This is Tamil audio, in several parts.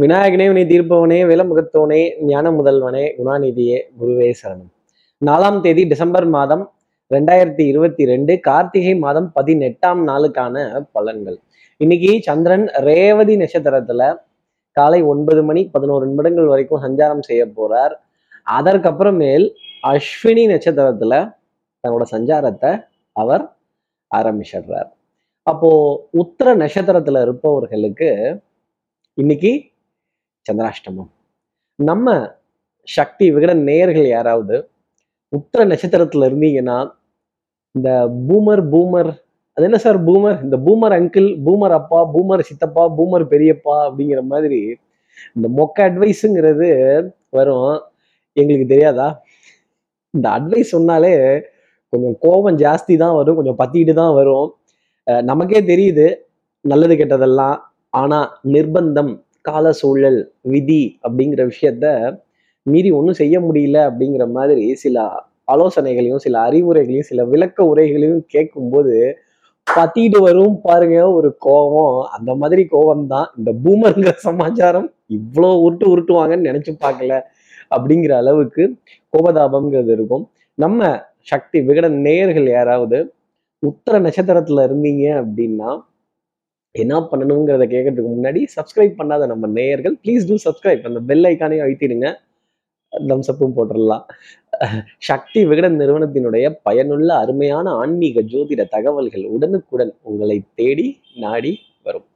விநாயகனே வினை தீர்ப்பவனே விலமுகத்தோனே ஞான முதல்வனே குணாநிதியே குருவே சரணம். நாலாம் தேதி டிசம்பர் மாதம் ரெண்டாயிரத்தி இருபத்தி ரெண்டு கார்த்திகை மாதம் பதினெட்டாம் நாளுக்கான பலன்கள். இன்னைக்கு சந்திரன் ரேவதி நட்சத்திரத்துல காலை ஒன்பது மணி பதினோரு நிமிடங்கள் வரைக்கும் சஞ்சாரம் செய்ய போறார். அதற்கப்புறமேல் அஸ்வினி நட்சத்திரத்துல தன்னோட சஞ்சாரத்தை அவர் ஆரம்பிச்சிடுறார். அப்போ உத்தர நட்சத்திரத்துல இருப்பவர்களுக்கு இன்னைக்கு சந்திராஷ்டமம். நம்ம சக்தி விகட நேயர்கள் யாராவது உத்தர நட்சத்திரத்துல இருந்தீங்கன்னா இந்த பூமர் பூமர் அது என்ன சார் பூமர்? இந்த பூமர் அங்கிள் பூமர் அப்பா பூமர் சித்தப்பா பூமர் பெரியப்பா அப்படிங்கிற மாதிரி இந்த மொக்க அட்வைஸுங்கிறது வரும். எங்களுக்கு தெரியாதா? இந்த அட்வைஸ் சொன்னாலே கொஞ்சம் கோபம் ஜாஸ்தி தான் வரும் கொஞ்சம் பத்திட்டு தான் வரும். நமக்கே தெரியுது நல்லது கெட்டதெல்லாம். ஆனால் நிர்பந்தம் கால சூழல் விதி அப்படிங்கிற விஷயத்த மீறி ஒன்றும் செய்ய முடியல அப்படிங்கிற மாதிரி சில ஆலோசனைகளையும் சில அறிவுரைகளையும் சில விளக்க உரைகளையும் கேட்கும்போது பத்திட்டு வரும் பாருங்க ஒரு கோபம் அந்த மாதிரி கோபம் தான் இந்த பூமருங்கிற சமாச்சாரம் இவ்வளோ உருட்டு உருட்டுவாங்கன்னு நினைச்சு பார்க்கல அப்படிங்கிற அளவுக்கு கோபதாபம்ங்கிறது இருக்கும். நம்ம சக்தி விகட நேயர்கள் யாராவது உத்தர நட்சத்திரத்துல இருந்தீங்க அப்படின்னா என்ன பண்ணணுங்கிறத கேட்கறதுக்கு முன்னாடி சப்ஸ்கிரைப் பண்ணாத நம்ம நேயர்கள் ப்ளீஸ் டூ சப்ஸ்கிரைப் அந்த பெல் ஐக்கானே அழுத்திடுங்க. தம்சப்பும் போட்டுடலாம். சக்தி விகடன் நிறுவனத்தினுடைய பயனுள்ள அருமையான ஆன்மீக ஜோதிட தகவல்கள் உடனுக்குடன் உங்களை தேடி நாடி வரும்.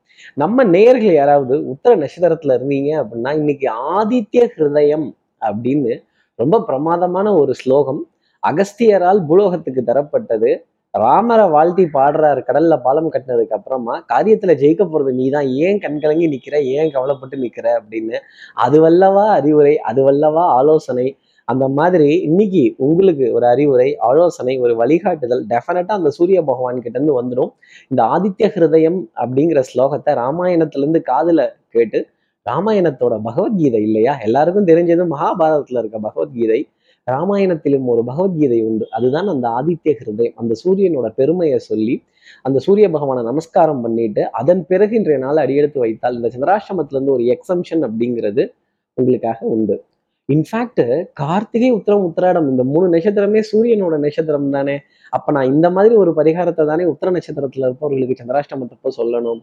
நம்ம நேயர்கள் யாராவது உத்தர நட்சத்திரத்துல இருந்தீங்க அப்படின்னா இன்னைக்கு ஆதித்ய ஹிருதயம் அப்படின்னு ரொம்ப பிரமாதமான ஒரு ஸ்லோகம் அகஸ்தியரால் பூலோகத்துக்கு தரப்பட்டது. ராமரை வாழ்த்தி பாடுறாரு கடல்ல பாலம் கட்டினதுக்கு அப்புறமா காரியத்துல ஜெயிக்க போறது நீதான். ஏன் கண்கலங்கி நிக்கிற? ஏன் கவலைப்பட்டு நிக்கிற? அப்படின்னு அதுவல்லவா அறிவுரை அதுவல்லவா ஆலோசனை அந்த மாதிரி இன்னைக்கு உங்களுக்கு ஒரு அறிவுரை ஆலோசனை ஒரு வழிகாட்டுதல் டெஃபினட்டா அந்த சூரிய பகவான் கிட்ட இருந்து வந்துடும். இந்த ஆதித்ய ஹிருதயம் அப்படிங்கிற ஸ்லோகத்தை ராமாயணத்துல இருந்து காதுல கேட்டு ராமாயணத்தோட பகவத்கீதை இல்லையா? எல்லாருக்கும் தெரிஞ்சது மகாபாரதத்துல இருக்க பகவத்கீதை. ராமாயணத்திலும் ஒரு பகவத்கீதை உண்டு. அதுதான் அந்த ஆதித்ய ஹிருதயம். அந்த சூரியனோட பெருமையை சொல்லி அந்த சூரிய பகவானை நமஸ்காரம் பண்ணிட்டு அதன் பிறகு இன்றைய நாள் அடியெடுத்து வைத்தால் இந்த சந்திராஷ்டமத்துல இருந்து ஒரு எக்ஸம்ஷன் அப்படிங்கிறது உங்களுக்காக உண்டு. இன்ஃபேக்ட் கார்த்திகை உத்திரம் உத்திராடம் இந்த மூணு நட்சத்திரமே சூரியனோட நட்சத்திரம் தானே. அப்ப நான் இந்த மாதிரி ஒரு பரிகாரத்தை தானே உத்திர நட்சத்திரத்துல இருப்பவர்களுக்கு சந்திராஷ்டமத்தப்போ சொல்லணும்?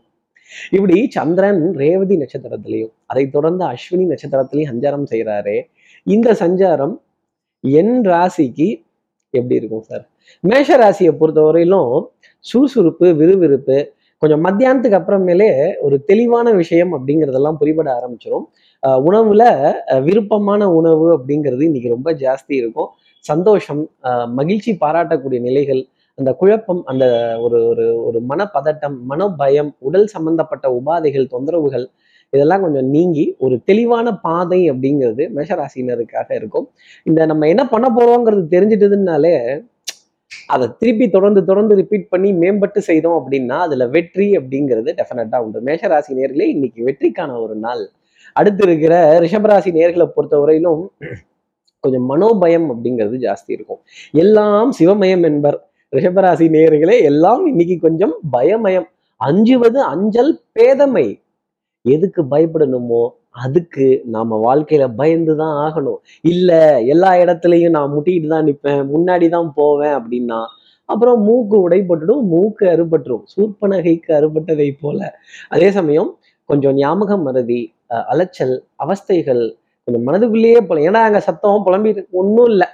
இப்படி சந்திரன் ரேவதி நட்சத்திரத்திலையும் அதை தொடர்ந்து அஸ்வினி நட்சத்திரத்திலையும் சஞ்சாரம் செய்யறாரே இந்த சஞ்சாரம் என் ராசிக்கு எப்படி இருக்கும் சார்? மேஷ ராசியை பொறுத்தவரையிலும் சுறுசுறுப்பு விறுவிறுப்பு கொஞ்சம் மத்தியானத்துக்கு அப்புறமேலே ஒரு தெளிவான விஷயம் அப்படிங்கிறதெல்லாம் புரிபட ஆரம்பிச்சிடும் உணவுல விருப்பமான உணவு அப்படிங்கிறது இன்னைக்கு ரொம்ப ஜாஸ்தி இருக்கும். சந்தோஷம் மகிழ்ச்சி பாராட்டக்கூடிய நிலைகள் அந்த குழப்பம் அந்த ஒரு ஒரு ஒரு மனப்பதட்டம் மனோபயம் உடல் சம்பந்தப்பட்ட உபாதைகள் தொந்தரவுகள் இதெல்லாம் கொஞ்சம் நீங்கி ஒரு தெளிவான பாதை அப்படிங்கிறது மேஷராசினருக்காக இருக்கும். இந்த நம்ம என்ன பண்ண போறோங்கிறது தெரிஞ்சிட்டதுனாலே அதை திருப்பி தொடர்ந்து தொடர்ந்து ரிப்பீட் பண்ணி மேம்பட்டு செய்தோம் அப்படின்னா அதுல வெற்றி அப்படிங்கிறது டெஃபினட்டா உண்டு. மேஷராசி நேர்களே இன்னைக்கு வெற்றிக்கான ஒரு நாள். அடுத்து இருக்கிற ரிஷபராசி நேர்களை பொறுத்தவரையிலும் கொஞ்சம் மனோபயம் அப்படிங்கிறது ஜாஸ்தி இருக்கும். எல்லாம் சிவமயம் என்பர். ரிஷபராசி நேர்களே எல்லாம் இன்னைக்கு கொஞ்சம் பயமயம். அஞ்சுவது அஞ்சல் பேதமை. எதுக்கு பயப்படணுமோ அதுக்கு நாம வாழ்க்கையில பயந்து தான் ஆகணும். இல்ல எல்லா இடத்துலையும் நான் முட்டிட்டு தான் நிற்பேன் முன்னாடி தான் போவேன் அப்படின்னா அப்புறம் மூக்கு உடைப்பட்டுடும் மூக்கு அறுபட்டுரும். சூர்பனகைக்கு அறுபட்டதை போல. அதே சமயம் கொஞ்சம் ஞாபகம் மறதி அலைச்சல் அவஸ்தைகள் கொஞ்சம் மனதுக்குள்ளேயே போல ஏன்னா அங்கே சத்தம் புலம்பிட்டு ஒன்றும் இல்லை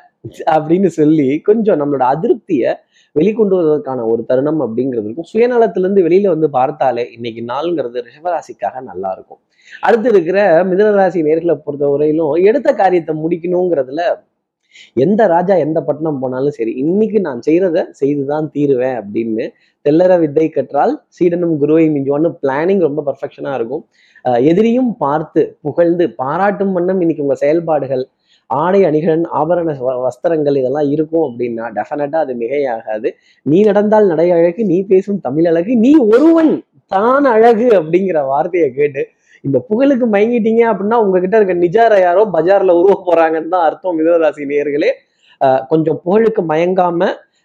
அப்படின்னு சொல்லி கொஞ்சம் நம்மளோட அதிருப்தியை வெளிக்கொண்டு வருவதற்கான ஒரு தருணம் அப்படிங்கிறது இருக்கும். சுயநலத்திலிருந்து வெளியில வந்து பார்த்தாலே இன்னைக்கு நாளுங்கிறது ரிஷபராசிக்காக நல்லா இருக்கும். அடுத்து இருக்கிற மிதனராசி நேர்களை பொறுத்தவரையிலும் எடுத்த காரியத்தை முடிக்கணுங்கிறதுல எந்த ராஜா எந்த பட்டணம் போனாலும் சரி இன்னைக்கு நான் செய்யறத செய்துதான் தீருவேன் அப்படின்னு தெல்லற வித்தை கற்றால் சீடனும் குருவை மிஞ்சுவான்னு பிளானிங் ரொம்ப பர்ஃபெக்ஷனா இருக்கும். எதிரியும் பார்த்து புகழ்ந்து பாராட்டும் வண்ணம் இன்னைக்கு உங்க செயல்பாடுகள் ஆடை அணிகலன் ஆபரண வஸ்திரங்கள் இதெல்லாம் இருக்கும் அப்படின்னா டெஃபினட்டா அது மிகையாகாது. நீ நடந்தால் நடை அழகு நீ பேசும் தமிழ் அழகு நீ ஒருவன் தான் அழகு அப்படிங்கிற வார்த்தையை கேட்டு இந்த புகழுக்கு மயங்கிட்டீங்க அப்படின்னா உங்ககிட்ட இருக்க நிஜார யாரோ பஜார்ல உருவ போறாங்கன்னு தான் அர்த்தம் மிதராசி நேர்களே கொஞ்சம் புகழுக்கு மயங்காம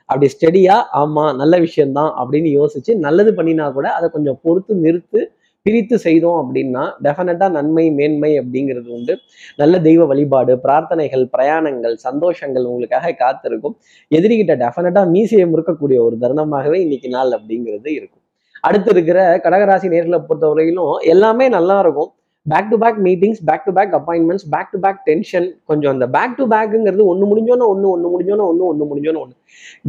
அப்படி ஸ்டெடியா ஆமா நல்ல விஷயம்தான் அப்படின்னு யோசிச்சு நல்லது பண்ணினா கூட அதை கொஞ்சம் பொறுத்து நிறுத்து பிரித்து செய்தோம் அப்படின்னா டெஃபினட்டாக நன்மை மேன்மை அப்படிங்கிறது உண்டு. நல்ல தெய்வ வழிபாடு பிரார்த்தனைகள் பிரயாணங்கள் சந்தோஷங்கள் உங்களுக்காக காத்திருக்கும். எதிரிகிட்ட டெஃபினட்டாக மீசையை முறுக்கக்கூடிய ஒரு தருணமாகவே இன்னைக்கு நாள் அப்படிங்கிறது இருக்கும். அடுத்து இருக்கிற கடகராசி நேர்களை பொறுத்தவரையிலும் எல்லாமே நல்லா இருக்கும். Back to back meetings back to back appointments back to back tension கொஞ்சம் அந்த பேக் டு பேக்குங்கிறது ஒன்று முடிஞ்சோன்னு ஒன்று ஒன்று முடிஞ்சோன்னு ஒன்று ஒன்று முடிஞ்சோன்னு ஒன்று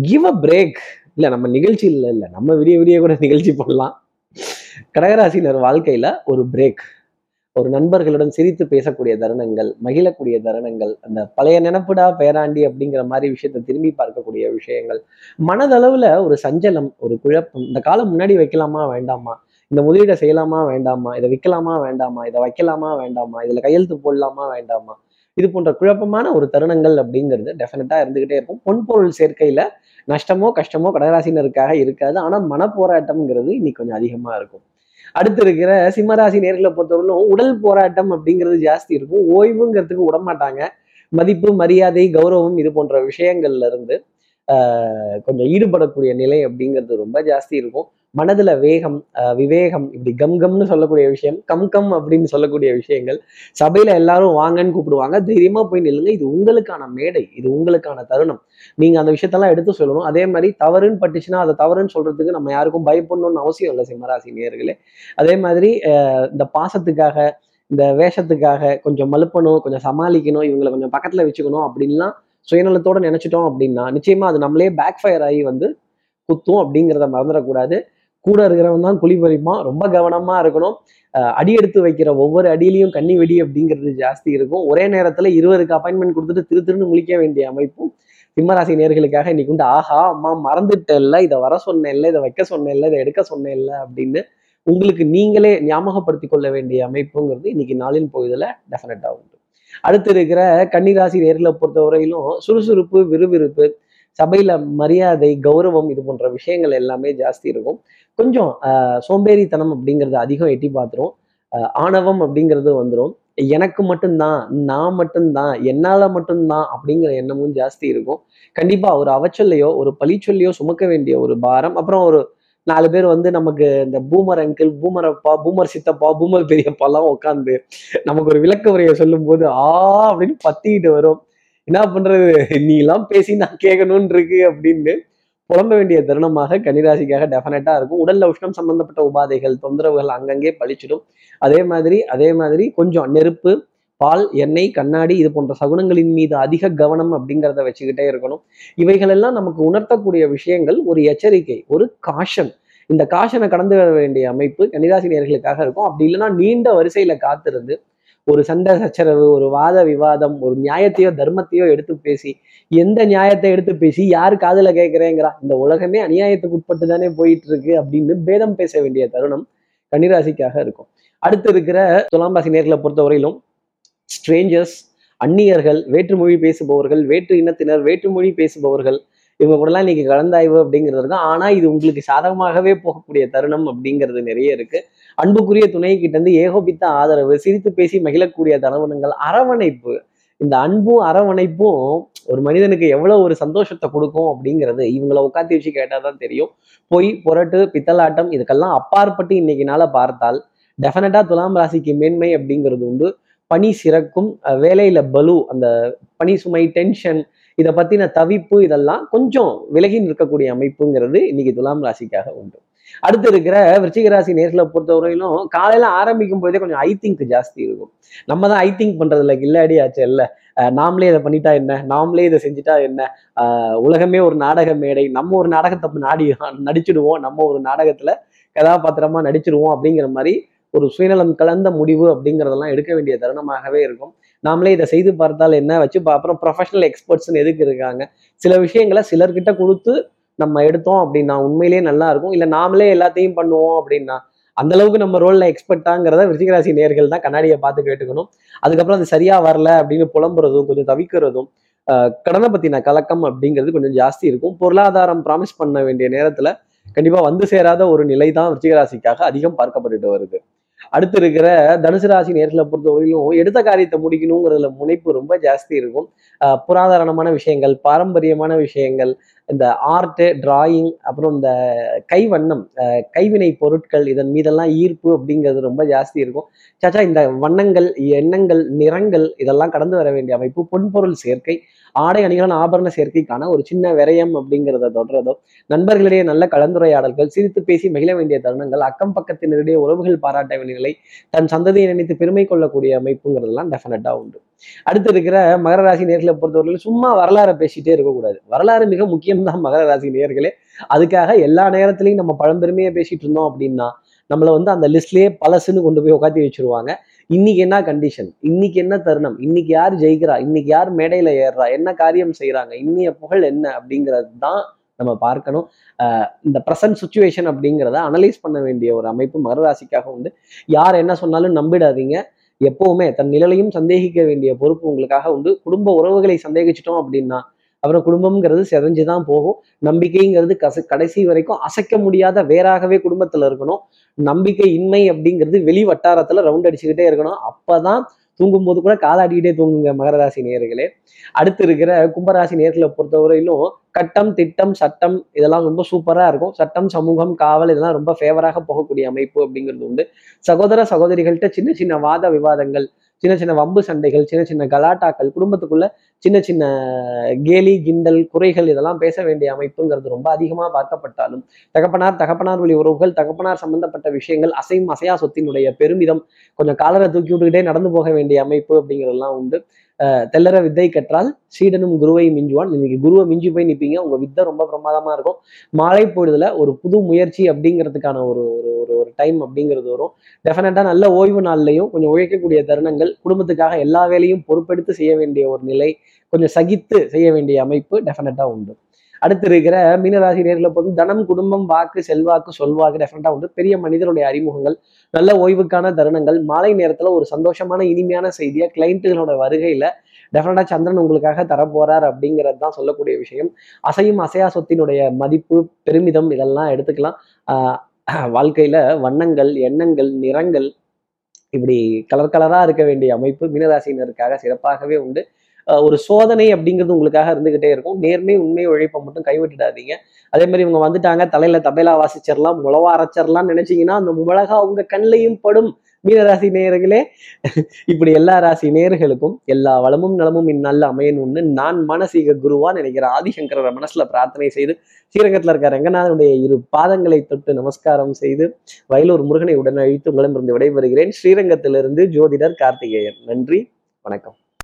கிவ் அ பிரேக் இல்லை நம்ம நிகழ்ச்சி இல்லை இல்லை நம்ம விடிய விடிய கூட நிகழ்ச்சி பண்ணலாம் கடகராசினர் வாழ்க்கையில ஒரு பிரேக் ஒரு நண்பர்களுடன் சிரித்து பேசக்கூடிய தருணங்கள் மகிழக்கூடிய தருணங்கள் அந்த பழைய நினப்புடா பேராண்டி அப்படிங்கிற மாதிரி விஷயத்தை திரும்பி பார்க்கக்கூடிய விஷயங்கள். மனதளவுல ஒரு சஞ்சலம் ஒரு குழப்பம். இந்த காலம் முன்னாடி வைக்கலாமா வேண்டாமா? இந்த முதலீடை செய்யலாமா வேண்டாமா? இதை விற்கலாமா வேண்டாமா? இதை வைக்கலாமா வேண்டாமா? இதுல கையெழுத்து போடலாமா வேண்டாமா? இது போன்ற குழப்பமான ஒரு தருணங்கள் அப்படிங்கிறது டெஃபினட்டாக இருந்துகிட்டே இருக்கும். பொன்பொருள் சேர்க்கையில நஷ்டமோ கஷ்டமோ கடகராசினருக்காக இருக்காது. ஆனா மனப்போராட்டம்ங்கிறது இன்னைக்கு கொஞ்சம் அதிகமா இருக்கும். அடுத்து இருக்கிற சிம்மராசி நேர்களை பொறுத்தவரையிலும் உடல் போராட்டம் அப்படிங்கிறது ஜாஸ்தி இருக்கும். ஓய்வுங்கிறதுக்கு விடமாட்டாங்க. மதிப்பு மரியாதை கௌரவம் இது போன்ற விஷயங்கள்ல இருந்து ஆஹ் கொஞ்சம் ஈடுபடக்கூடிய நிலை அப்படிங்கிறது ரொம்ப ஜாஸ்தி இருக்கும். மனதுல வேகம் விவேகம் இப்படி கம் கம்னு சொல்லக்கூடிய விஷயம் கம் கம் அப்படின்னு சொல்லக்கூடிய விஷயங்கள் சபையில எல்லாரும் வாங்கன்னு கூப்பிடுவாங்க. தைரியமா போய் நில்லுங்க. இது உங்களுக்கான மேடை. இது உங்களுக்கான தருணம். நீங்க அந்த விஷயத்தெல்லாம் எடுத்து சொல்லணும். அதே மாதிரி தவறுன்னு பட்டுச்சுன்னா அதை தவறுன்னு சொல்றதுக்கு நம்ம யாருக்கும் பயப்படணும்னு அவசியம் இல்லை சிம்மராசி நேர்களே அதே மாதிரி இந்த பாசத்துக்காக இந்த வேஷத்துக்காக கொஞ்சம் மலுப்பணும் கொஞ்சம் சமாளிக்கணும் இவங்களை கொஞ்சம் பக்கத்துல வச்சுக்கணும் அப்படின்லாம் சுயநலத்தோட நினைச்சிட்டோம் அப்படின்னா நிச்சயமா அது நம்மளே பேக் ஃபயர் ஆகி வந்து குத்தும் அப்படிங்கிறத மறந்துடக்கூடாது. கூட இருக்கிறவன் தான் குழி பறிப்பான். ரொம்ப கவனமா இருக்கணும். அஹ் அடி எடுத்து வைக்கிற ஒவ்வொரு அடியிலையும் கண்ணி வெடி அப்படிங்கிறது ஜாஸ்தி இருக்கும். ஒரே நேரத்துல இருவருக்கு அப்பாயின்மெண்ட் கொடுத்துட்டு திரு திருன்னு முழிக்க வேண்டிய அமைப்பும் சிம்மராசி நேர்களுக்காக இன்னைக்கு உண்டு. ஆஹா அம்மா மறந்துட்டேன்ல. இதை வர சொன்னேன்ல. இதை வைக்க சொன்னேன்ல. இதை எடுக்க சொன்னேன்ல அப்படின்னு உங்களுக்கு நீங்களே ஞாபகப்படுத்தி கொள்ள வேண்டிய அமைப்புங்கிறது இன்னைக்கு நாளின் பொழுதுல டெஃபினட்டா உண்டு. அடுத்து இருக்கிற கன்னிராசி நேர்களை பொறுத்தவரையிலும் சுறுசுறுப்பு விறுவிறுப்பு சபையில மரியாதை கௌரவம் இது போன்ற விஷயங்கள் எல்லாமே ஜாஸ்தி இருக்கும். கொஞ்சம் சோம்பேறித்தனம் அப்படிங்கிறது அதிகம் எட்டி பார்த்துரும். ஆணவம் அப்படிங்கிறது வந்துடும் எனக்கு மட்டும்தான் நான் மட்டும்தான் என்னால் மட்டும்தான் அப்படிங்கிற எண்ணமும் ஜாஸ்தி இருக்கும். கண்டிப்பாக ஒரு அவச்சொல்லையோ ஒரு பழிச்சொல்லையோ சுமக்க வேண்டிய ஒரு பாரம். அப்புறம் ஒரு நாலு பேர் வந்து நமக்கு இந்த பூமர் அங்கிள் பூமர் அப்பா பூமர் சித்தப்பா பூமர் பெரியப்பாலாம் உட்காந்து நமக்கு ஒரு விளக்க உரையை சொல்லும் போது ஆ அப்படின்னு பத்திக்கிட்டு வரும். என்ன பண்றது? நீ எல்லாம் பேசி நான் கேட்கணும்னு இருக்கு அப்படின்னு புலம்ப வேண்டிய தருணமாக கன்னிராசிக்காக டெஃபினட்டா இருக்கும். உடல்ல உஷ்ணம் சம்பந்தப்பட்ட உபாதைகள் தொந்தரவுகள் அங்கங்கே பழிச்சிடும் அதே மாதிரி அதே மாதிரி கொஞ்சம் நெருப்பு பால் எண்ணெய் கண்ணாடி இது போன்ற சகுனங்களின் மீது அதிக கவனம் அப்படிங்கிறத வச்சுக்கிட்டே இருக்கணும். இவைகளெல்லாம் நமக்கு உணர்த்தக்கூடிய விஷயங்கள் ஒரு எச்சரிக்கை ஒரு காஷன். இந்த காஷனை கடந்து வர வேண்டிய அமைப்பு கன்னிராசி நேர்களுக்காக இருக்கும். அப்படி இல்லைன்னா நீண்ட வரிசையில காத்திருந்து ஒரு சண்டை சச்சரவு ஒரு வாத விவாதம் ஒரு நியாயத்தையோ தர்மத்தையோ எடுத்து பேசி எந்த நியாயத்தை எடுத்து பேசி யார் காதுல கேட்கிறேங்கிறா? இந்த உலகமே அநியாயத்துக்கு உட்பட்டு தானே போயிட்டு இருக்கு அப்படின்னு பேதம் பேச வேண்டிய தருணம் கன்னிராசிக்காக இருக்கும். அடுத்து இருக்கிற துலாம் ராசி நேர்களை பொறுத்தவரையிலும் ஸ்ட்ரேஞ்சர்ஸ் அந்நியர்கள் வேற்றுமொழி பேசுபவர்கள் வேற்று இனத்தினர் வேற்றுமொழி பேசுபவர்கள் இவங்க கூடலாம் இன்னைக்கு கலந்தாய்வு அப்படிங்கிறது இருக்கும். ஆனால் இது உங்களுக்கு சாதகமாகவே போகக்கூடிய தருணம் அப்படிங்கிறது நிறைய இருக்கு. அன்புக்குரிய துணை கிட்டேருந்து ஏகோபித்த ஆதரவு சிரித்து பேசி மகிழக்கூடிய தனவனங்கள் அரவணைப்பு. இந்த அன்பும் அரவணைப்பும் ஒரு மனிதனுக்கு எவ்வளவு ஒரு சந்தோஷத்தை கொடுக்கும் அப்படிங்கிறது இவங்களை உட்காந்து வச்சு கேட்டால் தான் தெரியும். பொய் புரட்டு பித்தலாட்டம் இதுக்கெல்லாம் அப்பாற்பட்டு இன்னைக்கு நாள பார்த்தால் டெஃபினட்டாக துலாம் ராசிக்கு மேன்மை அப்படிங்கிறது உண்டு. பணி சிறக்கும் வேலையில் வேலையில பலு அந்த பணி சுமை டென்ஷன் இதை பத்தின தவிப்பு இதெல்லாம் கொஞ்சம் விலகி நிற்கக்கூடிய அமைப்புங்கிறது இன்னைக்கு துலாம் ராசிக்காக உண்டு. அடுத்து இருக்கிற விருச்சிக ராசி நேர்களை பொறுத்தவரையிலும் காலையில ஆரம்பிக்கும் போதே கொஞ்சம் ஐ திங்க் ஜாஸ்தி இருக்கும். நம்ம தான் ஐ திங்க் பண்றது இல்லை கில்லாடி ஆச்சு இல்ல. நாமளே இதை பண்ணிட்டா என்ன? நாமளே இதை செஞ்சுட்டா என்ன? உலகமே ஒரு நாடக மேடை. நம்ம ஒரு நாடகத்தை நாடி நடிச்சிடுவோம். நம்ம ஒரு நாடகத்துல கதாபாத்திரமா நடிச்சிடுவோம் அப்படிங்கிற மாதிரி ஒரு சுயநலம் கலந்த முடிவு அப்படிங்கிறதெல்லாம் எடுக்க வேண்டிய தருணமாகவே இருக்கும். நாமளே இதை செய்து பார்த்தால் என்ன? வச்சு பா- அப்புறம் ப்ரொஃபஷனல் எக்ஸ்பர்ட்ஸ்னு எதுக்கு இருக்காங்க? சில விஷயங்களை சிலர்கிட்ட கொடுத்து நம்ம எடுத்தோம் அப்படின்னா உண்மையிலேயே நல்லா இருக்கும். இல்லை நாமளே எல்லாத்தையும் பண்ணுவோம் அப்படின்னா அந்த அளவுக்கு நம்ம ரோல்ல எக்ஸ்பெக்டாங்கிறத விருச்சிகராசி நேர்கள் தான் கண்ணாடியை பார்த்து கேட்டுக்கணும். அதுக்கப்புறம் அது சரியா வரல அப்படின்னு புலம்புறதும் கொஞ்சம் தவிக்கிறதும் கடனை பத்தின கலக்கம் அப்படிங்கிறது கொஞ்சம் ஜாஸ்தி இருக்கும். பொருளாதாரம் ப்ராமிஸ் பண்ண வேண்டிய நேரத்துல கண்டிப்பா வந்து சேராத ஒரு நிலை தான் விருச்சிகராசிக்காக அதிகம் பார்க்கப்பட்டுட்டு வருது. அடுத்து இருக்கிற தனுசு ராசி நேர்களை பொறுத்தவரையிலும் எடுத்த காரியத்தை முடிக்கணுங்கிறதுல முனைப்பு ரொம்ப ஜாஸ்தி இருக்கும். புராதாரணமான விஷயங்கள் பாரம்பரியமான விஷயங்கள் இந்த ஆர்ட் டிராயிங் அப்புறம் இந்த கைவண்ணம் கைவினை பொருட்கள் இதன் மீதெல்லாம் ஈர்ப்பு அப்படிங்கிறது ரொம்ப ஜாஸ்தி இருக்கும். சாச்சா இந்த வண்ணங்கள் எண்ணங்கள் நிறங்கள் இதெல்லாம் கடந்து வர வேண்டிய அமைப்பு பொன்பொருள் சேர்க்கை ஆடை அணிகளான ஆபரண சேர்க்கைக்கான ஒரு சின்ன விரயம் அப்படிங்கிறத தொடர்றதோ நண்பர்களிடையே நல்ல கலந்துரையாடல்கள் சிரித்து பேசி மகிழ வேண்டிய தருணங்கள் அக்கம் பக்கத்தினரிடையே உறவுகள் பாராட்ட வேண்டிய நிலை தன் சந்ததியை நினைத்து பெருமை கொள்ளக்கூடிய அமைப்புங்கிறதெல்லாம் டெஃபினட்டா உண்டு. அடுத்து இருக்கிற மகர ராசி நேர்களை பொறுத்தவரையில் சும்மா வரலாறு பேசிட்டே இருக்கக்கூடாது. வரலாறு மிக முக்கியம் முக்கியம்தான் மகர ராசி நேர்களே அதுக்காக எல்லா நேரத்திலையும் நம்ம பழம்பெருமையை பேசிட்டு இருந்தோம் அப்படின்னா நம்மளை வந்து அந்த லிஸ்ட்லேயே பழசுன்னு கொண்டு போய் உட்காத்தி வச்சிருவாங்க. இன்னைக்கு என்ன கண்டிஷன் இன்னைக்கு என்ன தருணம்? இன்னைக்கு யார் ஜெயிக்கிறா? இன்னைக்கு யார் மேடையில் ஏறுறா? என்ன காரியம் செய்கிறாங்க இன்னைய புகழ் என்ன? அப்படிங்கிறது தான் நம்ம பார்க்கணும். இந்த ப்ரெசன்ட் சுச்சுவேஷன் அப்படிங்கிறத அனலைஸ் பண்ண வேண்டிய ஒரு அமைப்பு மகராசிக்காக உண்டு. யார் என்ன சொன்னாலும் நம்பிடாதீங்க. எப்பவுமே தன் நிழலையும் சந்தேகிக்க வேண்டிய பொறுப்பு உங்களுக்காக உண்டு. குடும்ப உறவுகளை சந்தேகிச்சிட்டோம் அப்படின்னா அப்புறம் குடும்பம்ங்கிறது செதஞ்சு தான் போகும். நம்பிக்கைங்கிறது கச கடைசி வரைக்கும் அசைக்க முடியாத வேறாகவே குடும்பத்தில் இருக்கணும். நம்பிக்கை இன்மை அப்படிங்கிறது வெளி வட்டாரத்தில் ரவுண்ட் அடிச்சுக்கிட்டே இருக்கணும். அப்போதான் தூங்கும்போது கூட காலாடிக்கிட்டே தூங்குங்க மகர ராசி நேர்களே அடுத்து இருக்கிற கும்பராசி நேர்களை பொறுத்தவரையிலும் கட்டம் திட்டம் சட்டம் இதெல்லாம் ரொம்ப சூப்பராக இருக்கும். சட்டம் சமூகம் காவல் இதெல்லாம் ரொம்ப ஃபேவராக போகக்கூடிய அமைப்பு அப்படிங்கிறது உண்டு. சகோதர சகோதரிகள்கிட்ட சின்ன சின்ன வாத விவாதங்கள் சின்ன சின்ன வம்பு சண்டைகள் சின்ன சின்ன கலாட்டாக்கள் குடும்பத்துக்குள்ள சின்ன சின்ன கேலி கிண்டல் குறைகள் இதெல்லாம் பேச வேண்டிய அமைப்புங்கிறது ரொம்ப அதிகமா பார்க்கப்பட்டாலும் தகப்பனார் தகப்பனார் வழி உறவுகள் தகப்பனார் சம்பந்தப்பட்ட விஷயங்கள் அசையும் அசையா சொத்தினுடைய பெருமிதம் கொஞ்சம் காலரை தூக்கி விட்டுக்கிட்டே நடந்து போக வேண்டிய அமைப்பு அப்படிங்கிறதெல்லாம் உண்டு. தெல்லற வித்தை கற்றால் சீடனும் குருவை மிஞ்சுவான். இன்னைக்கு குருவை மிஞ்சி போய் நிற்பீங்க உங்க வித்தை ரொம்ப பிரமாதமா இருக்கும். மாலை பொழுதுல ஒரு புது முயற்சி அப்படிங்கிறதுக்கான ஒரு ஒரு ஒரு ஒரு டைம் அப்படிங்கிறது வரும். டெஃபினட்டா நல்ல ஓய்வு நாள்லையும் கொஞ்சம் உழைக்கக்கூடிய தருணங்கள் குடும்பத்துக்காக எல்லா வேலையும் பொறுப்பெடுத்து செய்ய வேண்டிய ஒரு நிலை கொஞ்சம் சகித்து செய்ய வேண்டிய அமைப்பு டெஃபினட்டா உண்டு. அடுத்து இருக்கிற மீனராசி நேர்களை பொறுத்து தனம் குடும்பம் வாக்கு செல்வாக்கு சொல்வாக்கு டெஃபினட்டா உண்டு பெரிய மனிதருடைய அறிமுகங்கள் நல்ல ஓய்வுக்கான தருணங்கள் மாலை நேரத்துல ஒரு சந்தோஷமான இனிமையான செய்தியா கிளைண்ட்டுகளோட வருகையில டெஃபினட்டா சந்திரன் உங்களுக்காக தரப்போறார் அப்படிங்கிறது தான் சொல்லக்கூடிய விஷயம். அசையும் அசையா சொத்தினுடைய மதிப்பு பெருமிதம் இதெல்லாம் எடுத்துக்கலாம். வாழ்க்கையில் வாழ்க்கையில வண்ணங்கள் எண்ணங்கள் நிறங்கள் இப்படி கலர் கலராக இருக்க வேண்டிய அமைப்பு மீனராசினருக்காக சிறப்பாகவே உண்டு. ஒரு சோதனை அப்படிங்கிறது உங்களுக்காக இருந்துகிட்டே இருக்கும். நேர்மை உண்மை உழைப்பை மட்டும் கைவிட்டுடாதீங்க. அதே மாதிரி இவங்க வந்துட்டாங்க தலையில தபேலா வாசிச்சிடலாம் முளவா அரைச்சிடலாம் நினைச்சீங்கன்னா அந்த மிளகா உங்க கண்ணையும் படும். மீனராசி நேயர்களே இப்படி எல்லா ராசி நேயர்களுக்கும் எல்லா வளமும் நலமும் இந்நல்ல அமையணும்னு நான் மானசீக குருவா நினைக்கிற ஆதிசங்கர மனசுல பிரார்த்தனை செய்து ஸ்ரீரங்கத்துல இருக்க ரங்கநாதனுடைய இரு பாதங்களை தொட்டு நமஸ்காரம் செய்து வயலூர் முருகனை உடன் அழித்து உங்களிடமிருந்து விடைபெறுகிறேன். ஸ்ரீரங்கத்திலிருந்து ஜோதிடர் கார்த்திகேயன். நன்றி வணக்கம்.